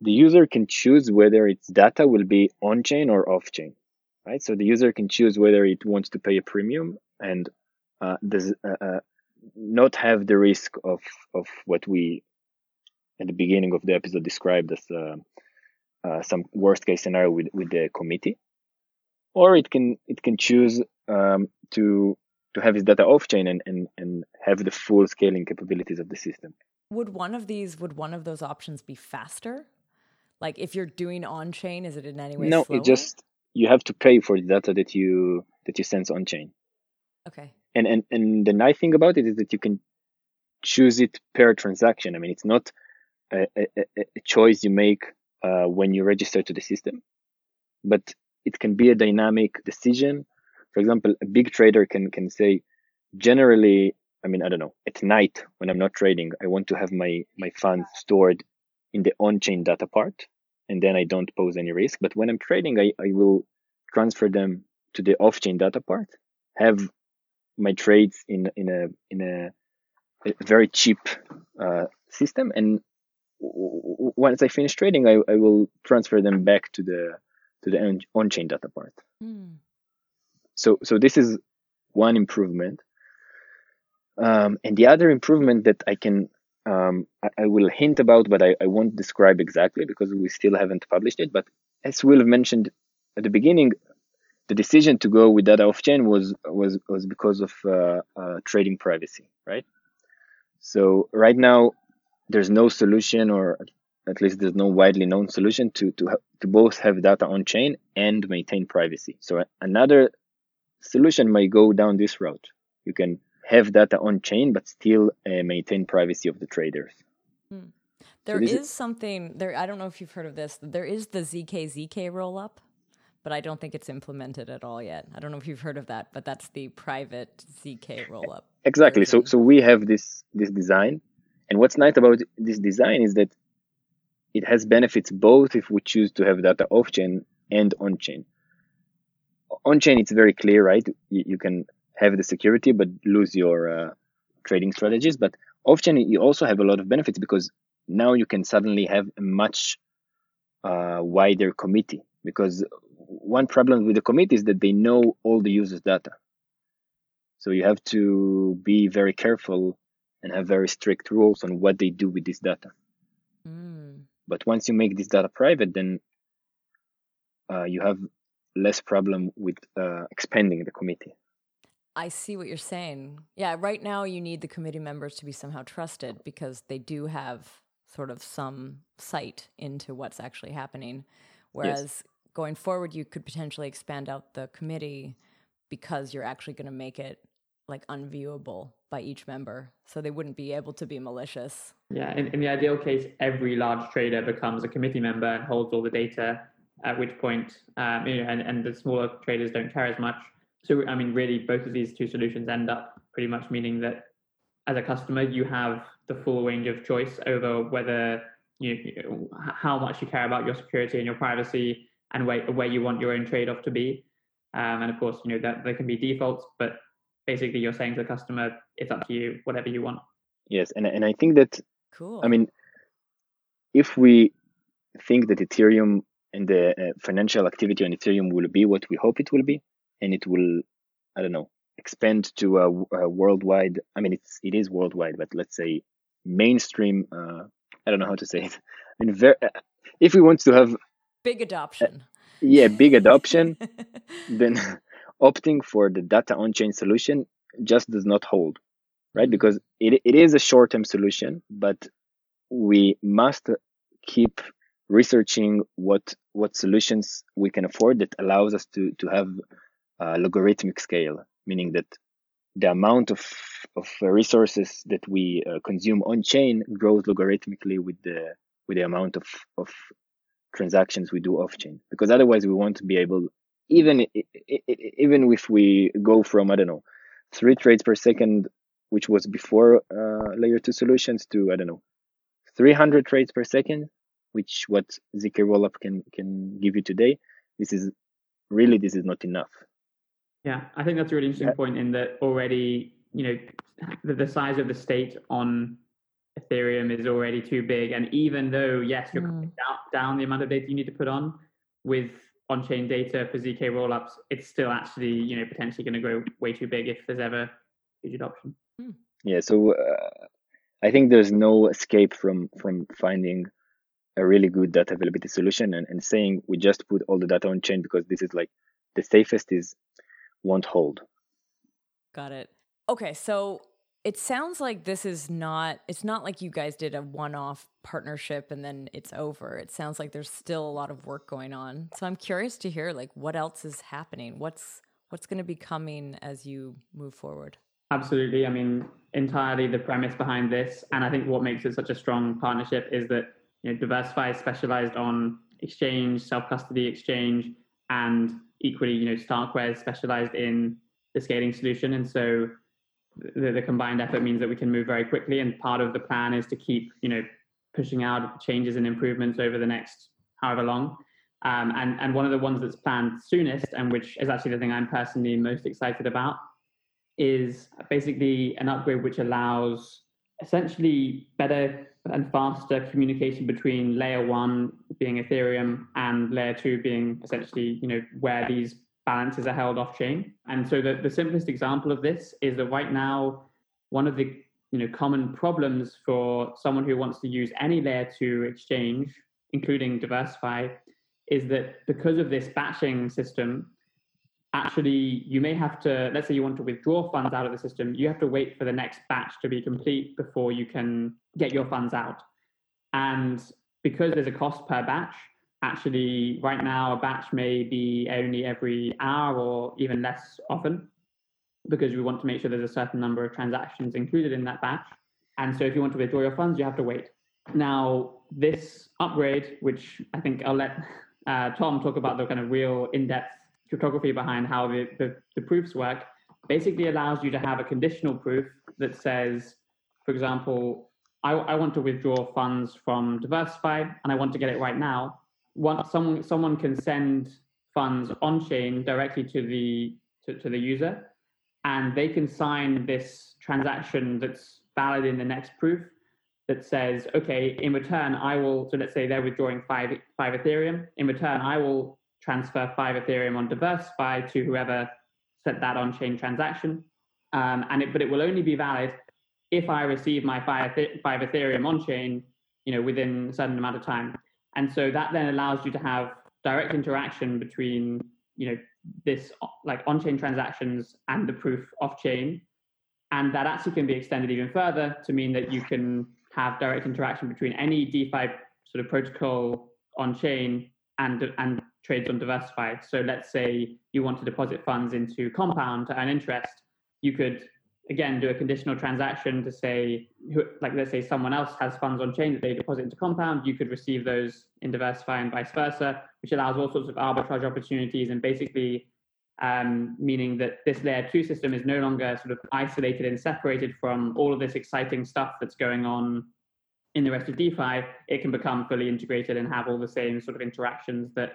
the user can choose whether its data will be on chain or off chain, right? So the user can choose whether it wants to pay a premium and uh, does uh, uh, not have the risk of of what we at the beginning of the episode described as uh, uh, some worst case scenario with with the committee or it can it can choose um, to to have its data off chain and, and and have the full scaling capabilities of the system. Would one of these would one of those options be faster? Like if you're doing on chain, is it in any way? No, slower? it just you have to pay for the data that you that you send on chain. Okay. And and and the nice thing about it is that you can choose it per transaction. I mean, it's not a, a, a choice you make uh, when you register to the system, but it can be a dynamic decision. For example, a big trader can can say, generally, I mean, I don't know, at night when I'm not trading, I want to have my my funds stored in the on-chain data part, and then I don't pose any risk. But when I'm trading, I, I will transfer them to the off-chain data part, have my trades in in a in a, a very cheap uh, system, and once I finish trading, I, I will transfer them back to the to the on-chain data part. Mm. So so this is one improvement. Um, and the other improvement that I can um, I, I, will hint about, but I, I won't describe exactly because we still haven't published it. But as Will mentioned at the beginning, the decision to go with data off chain was was was because of uh, uh, trading privacy, right? So right now, there's no solution, or at least there's no widely known solution to to to both have data on chain and maintain privacy. So another solution might go down this route. You can have data on chain, but still uh, maintain privacy of the traders. Hmm. There so is, something there. I don't know if you've heard of this. There is the ZK ZK rollup, but I don't think it's implemented at all yet. I don't know if you've heard of that, but that's the private ZK rollup. Exactly. Version. So so we have this this design, and what's nice about this design is that it has benefits both if we choose to have data off chain and on chain. On chain, it's very clear, right? You, you can have the security but lose your uh, trading strategies. But off chain, you also have a lot of benefits because now you can suddenly have a much uh, wider committee. Because one problem with the committee is that they know all the users' data. So you have to be very careful and have very strict rules on what they do with this data. Mm. But once you make this data private, then uh, you have less problem with uh, expanding the committee. I see what you're saying. Yeah, right now you need the committee members to be somehow trusted because they do have sort of some sight into what's actually happening. Whereas yes. going forward, you could potentially expand out the committee because you're actually going to make it like unviewable by each member. So they wouldn't be able to be malicious. Yeah, in, in the ideal case, every large trader becomes a committee member and holds all the data, at which point, um, you know, and, and the smaller traders don't care as much so, I mean, really, both of these two solutions end up pretty much meaning that as a customer, you have the full range of choice over whether you, how much you care about your security and your privacy and where, where you want your own trade-off to be. Um, and of course, you know that there can be defaults, but basically, you're saying to the customer, it's up to you, whatever you want. Yes, and and I think that cool. I mean, if we think that Ethereum and the uh, financial activity on Ethereum will be what we hope it will be, and it will i don't know expand to a, a worldwide i mean it's it is worldwide but let's say mainstream uh, i don't know how to say it. I mean very, uh, if we want to have big adoption. uh, yeah big adoption [laughs] then [laughs] opting for the data on-chain solution just does not hold right? Because it, it is a short-term solution but we must keep researching what what solutions we can afford that allows us to to have logarithmic scale, meaning that the amount of, of resources that we uh, consume on chain grows logarithmically with the with the amount of, of transactions we do off chain. Because otherwise, we won't be able even even if we go from I don't know three trades per second, which was before uh, layer two solutions, to I don't know 300 trades per second, which what zk rollup can can give you today. This is really this is not enough yeah, I think that's a really interesting point in that already, you know, the, the size of the state on Ethereum is already too big. And even though, yes, you're mm. down, down the amount of data you need to put on with on-chain data for ZK rollups, it's still actually, you know, potentially going to grow way too big if there's ever huge adoption. Mm. Yeah, so uh, I think there's no escape from from finding a really good data availability solution and, and saying we just put all the data on chain because this is like the safest is won't hold. Got it. Okay, so it sounds like this is not it's not like you guys did a one-off partnership and then it's over. It sounds like there's still a lot of work going on. So I'm curious to hear like what else is happening. What's what's going to be coming as you move forward? Absolutely. I mean, entirely the premise behind this and I think what makes it such a strong partnership is that you know DeversiFi specialized on exchange, self-custody exchange and equally, you know, Starkware is specialized in the scaling solution. And so the, the combined effort means that we can move very quickly. And part of the plan is to keep, you know, pushing out changes and improvements over the next however long. Um, and, and one of the ones that's planned soonest, and which is actually the thing I'm personally most excited about, is basically an upgrade which allows essentially better and faster communication between layer one being Ethereum and layer two being essentially, you know, where these balances are held off chain. And so the, the simplest example of this is that right now, one of the you know common problems for someone who wants to use any layer two exchange, including DeversiFi, is that because of this batching system, actually you may have to let's say you want to withdraw funds out of the system you have to wait for the next batch to be complete before you can get your funds out. And because there's a cost per batch actually right now a batch may be only every hour or even less often because we want to make sure there's a certain number of transactions included in that batch. And so if you want to withdraw your funds you have to wait. Now this upgrade which i think i'll let uh, tom talk about the kind of real in-depth cryptography behind how the, the, the proofs work basically allows you to have a conditional proof that says, for example, I, I want to withdraw funds from DeversiFi and I want to get it right now. One, someone, someone can send funds on chain directly to the, to, to the user and they can sign this transaction that's valid in the next proof that says, okay, in return, I will, so let's say they're withdrawing five, five Ethereum. In return, I will transfer five Ethereum on DeversiFi to whoever sent that on-chain transaction. Um, and it, but it will only be valid if I receive my five, five Ethereum on-chain, you know, within a certain amount of time. And so that then allows you to have direct interaction between, you know, this like on-chain transactions and the proof off-chain. And that actually can be extended even further to mean that you can have direct interaction between any DeFi sort of protocol on-chain and and trades on DeversiFi. So let's say you want to deposit funds into Compound to earn interest, you could again do a conditional transaction to say, like let's say someone else has funds on chain that they deposit into Compound, you could receive those in DeversiFi and vice versa, which allows all sorts of arbitrage opportunities and basically um, meaning that this layer two system is no longer sort of isolated and separated from all of this exciting stuff that's going on in the rest of DeFi. It can become fully integrated and have all the same sort of interactions that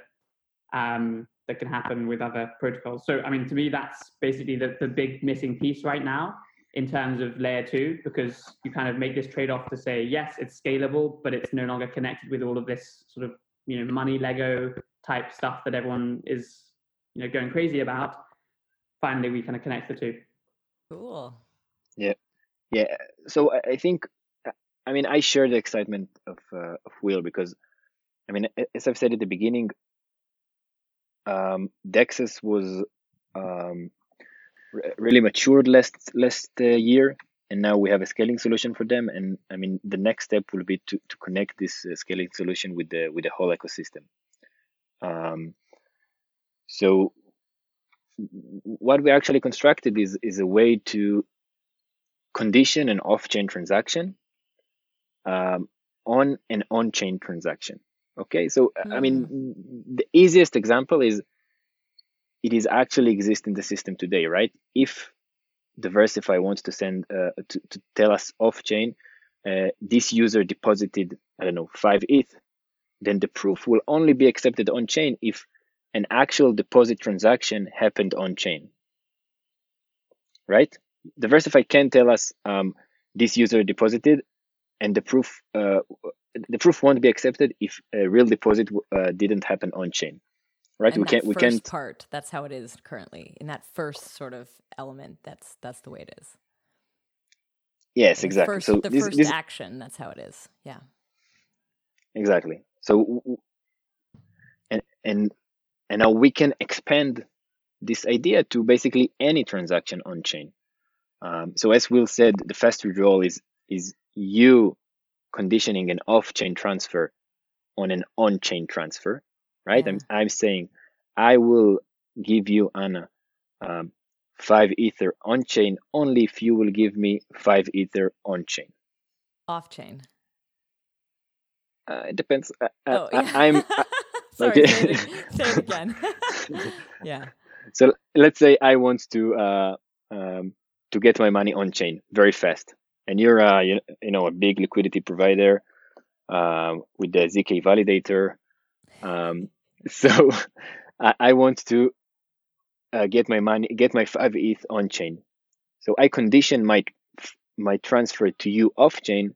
um, that can happen with other protocols. So, I mean, to me, that's basically the, the big missing piece right now in terms of layer two, because you kind of make this trade off to say, yes, it's scalable, but it's no longer connected with all of this sort of, you know, money Lego type stuff that everyone is, you know, going crazy about. Finally, we kind of connect the two. Cool. Yeah. Yeah. So I think, I mean, I share the excitement of, uh, of Will because, I mean, as I've said at the beginning, um, was um, really matured last last uh, year, and now we have a scaling solution for them. And I mean, the next step will be to, to connect this uh, scaling solution with the with the whole ecosystem. Um, so what we actually constructed is is a way to condition an off-chain transaction um, on an on-chain transaction. Okay, so mm. I mean, mm. the easiest example is it is actually exist in the system today, right? If DeversiFi wants to send uh, to, to tell us off chain, uh, this user deposited I don't know five ETH, then the proof will only be accepted on chain if an actual deposit transaction happened on chain, right? DeversiFi can tell us um, this user deposited, and the proof uh, the proof won't be accepted if a real deposit uh, didn't happen on chain right? And we can't we can't part that's how it is currently in that first sort of element that's that's the way it is. Yes the exactly. first, so the this, first this, action that's how it is yeah. Exactly. So and and and now we can expand this idea to basically any transaction on chain. Um, so as will said the fast withdrawal is is you conditioning an off-chain transfer on an on-chain transfer, right? Yeah. I'm, I'm saying I will give you Anna um, five ether on-chain only if you will give me five ether on-chain. Off-chain. Uh, it depends. Uh, oh, yeah. [laughs] I, am Sorry, okay. say, it, [laughs] say it again. [laughs] yeah. So let's say I want to uh, um, to get my money on chain very fast. And you're uh, you, you know a big liquidity provider uh, with the zk validator. Um, [laughs] so I, I, want to uh, get my money, get my five ETH on chain. So I condition my my transfer to you off chain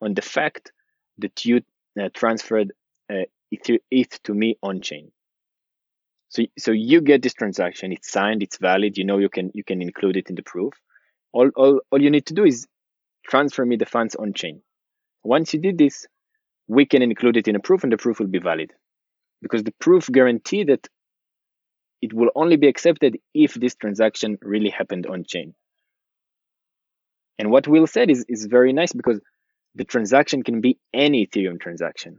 on the fact that you uh, transferred uh, ETH to me on chain. So, so you get this transaction. It's signed. It's valid. You know you can you can include it in the proof. All all all you need to do is transfer me the funds on chain. Once you did this, we can include it in a proof, and the proof will be valid, because the proof guarantee that it will only be accepted if this transaction really happened on chain. And what Will said is, is very nice because the transaction can be any Ethereum transaction.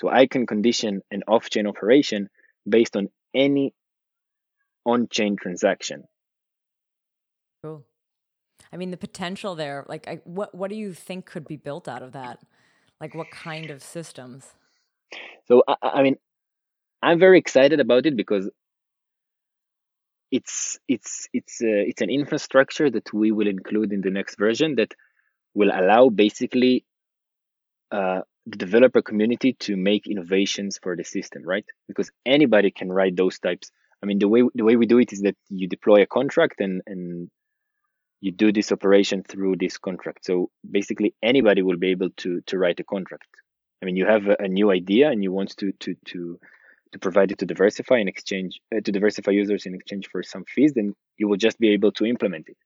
So I can condition an off chain operation based on any on chain transaction. Cool. I mean, the potential there, like, I, what, what do you think could be built out of that? Like, what kind of systems? So, I, I mean, I'm very excited about it because it's it's it's uh, it's an infrastructure that we will include in the next version that will allow basically uh, the developer community to make innovations for the system, right? Because anybody can write those types. I mean, the way the way we do it is that you deploy a contract and and you do this operation through this contract. So basically, anybody will be able to to write a contract. I mean, you have a, a new idea and you want to to to to provide it to DeversiFi in exchange uh, to DeversiFi users in exchange for some fees, then you will just be able to implement it.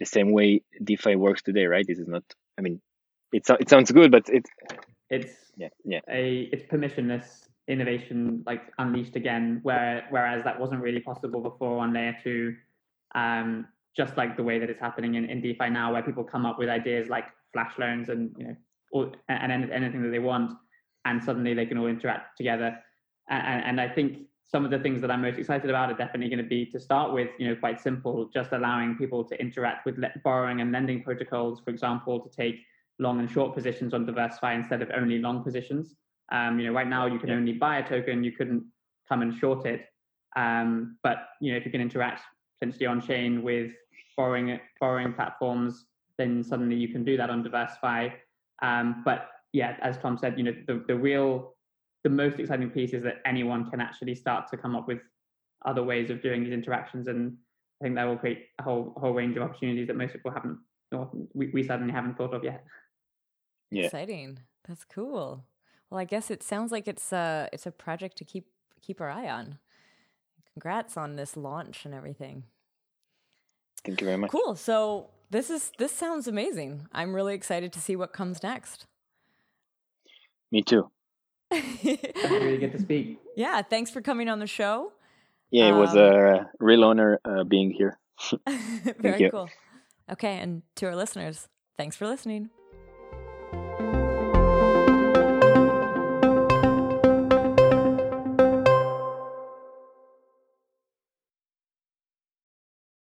The same way DeFi works today, right? This is not. I mean, it it sounds good, but it's it's yeah yeah a it's permissionless innovation like unleashed again, where whereas that wasn't really possible before on layer two. Um, just like the way that it's happening in, in DeFi now, where people come up with ideas like flash loans and you know, or, and anything that they want, and suddenly they can all interact together and, and I think some of the things that I'm most excited about are definitely going to be to start with, you know, quite simple, just allowing people to interact with le- borrowing and lending protocols, for example, to take long and short positions on DeversiFi instead of only long positions. Um, you know, right now you can only buy a token, you couldn't come and short it. Um, but you know, if you can interact potentially on chain with borrowing borrowing platforms, then suddenly you can do that on DeversiFi. Um, but yeah, as Tom said, you know, the, the real the most exciting piece is that anyone can actually start to come up with other ways of doing these interactions and I think that will create a whole whole range of opportunities that most people haven't or we, we certainly haven't thought of yet. Yeah. Exciting. That's cool. Well, I guess it sounds like it's a it's a project to keep keep our eye on. Congrats on this launch and everything. Thank you very much. Cool. So this is this sounds amazing. I'm really excited to see what comes next. Me too. [laughs] really get to speak. Yeah, thanks for coming on the show. Yeah, it was um, a real honor uh, being here. [laughs] [laughs] very cool. Okay, and to our listeners, thanks for listening.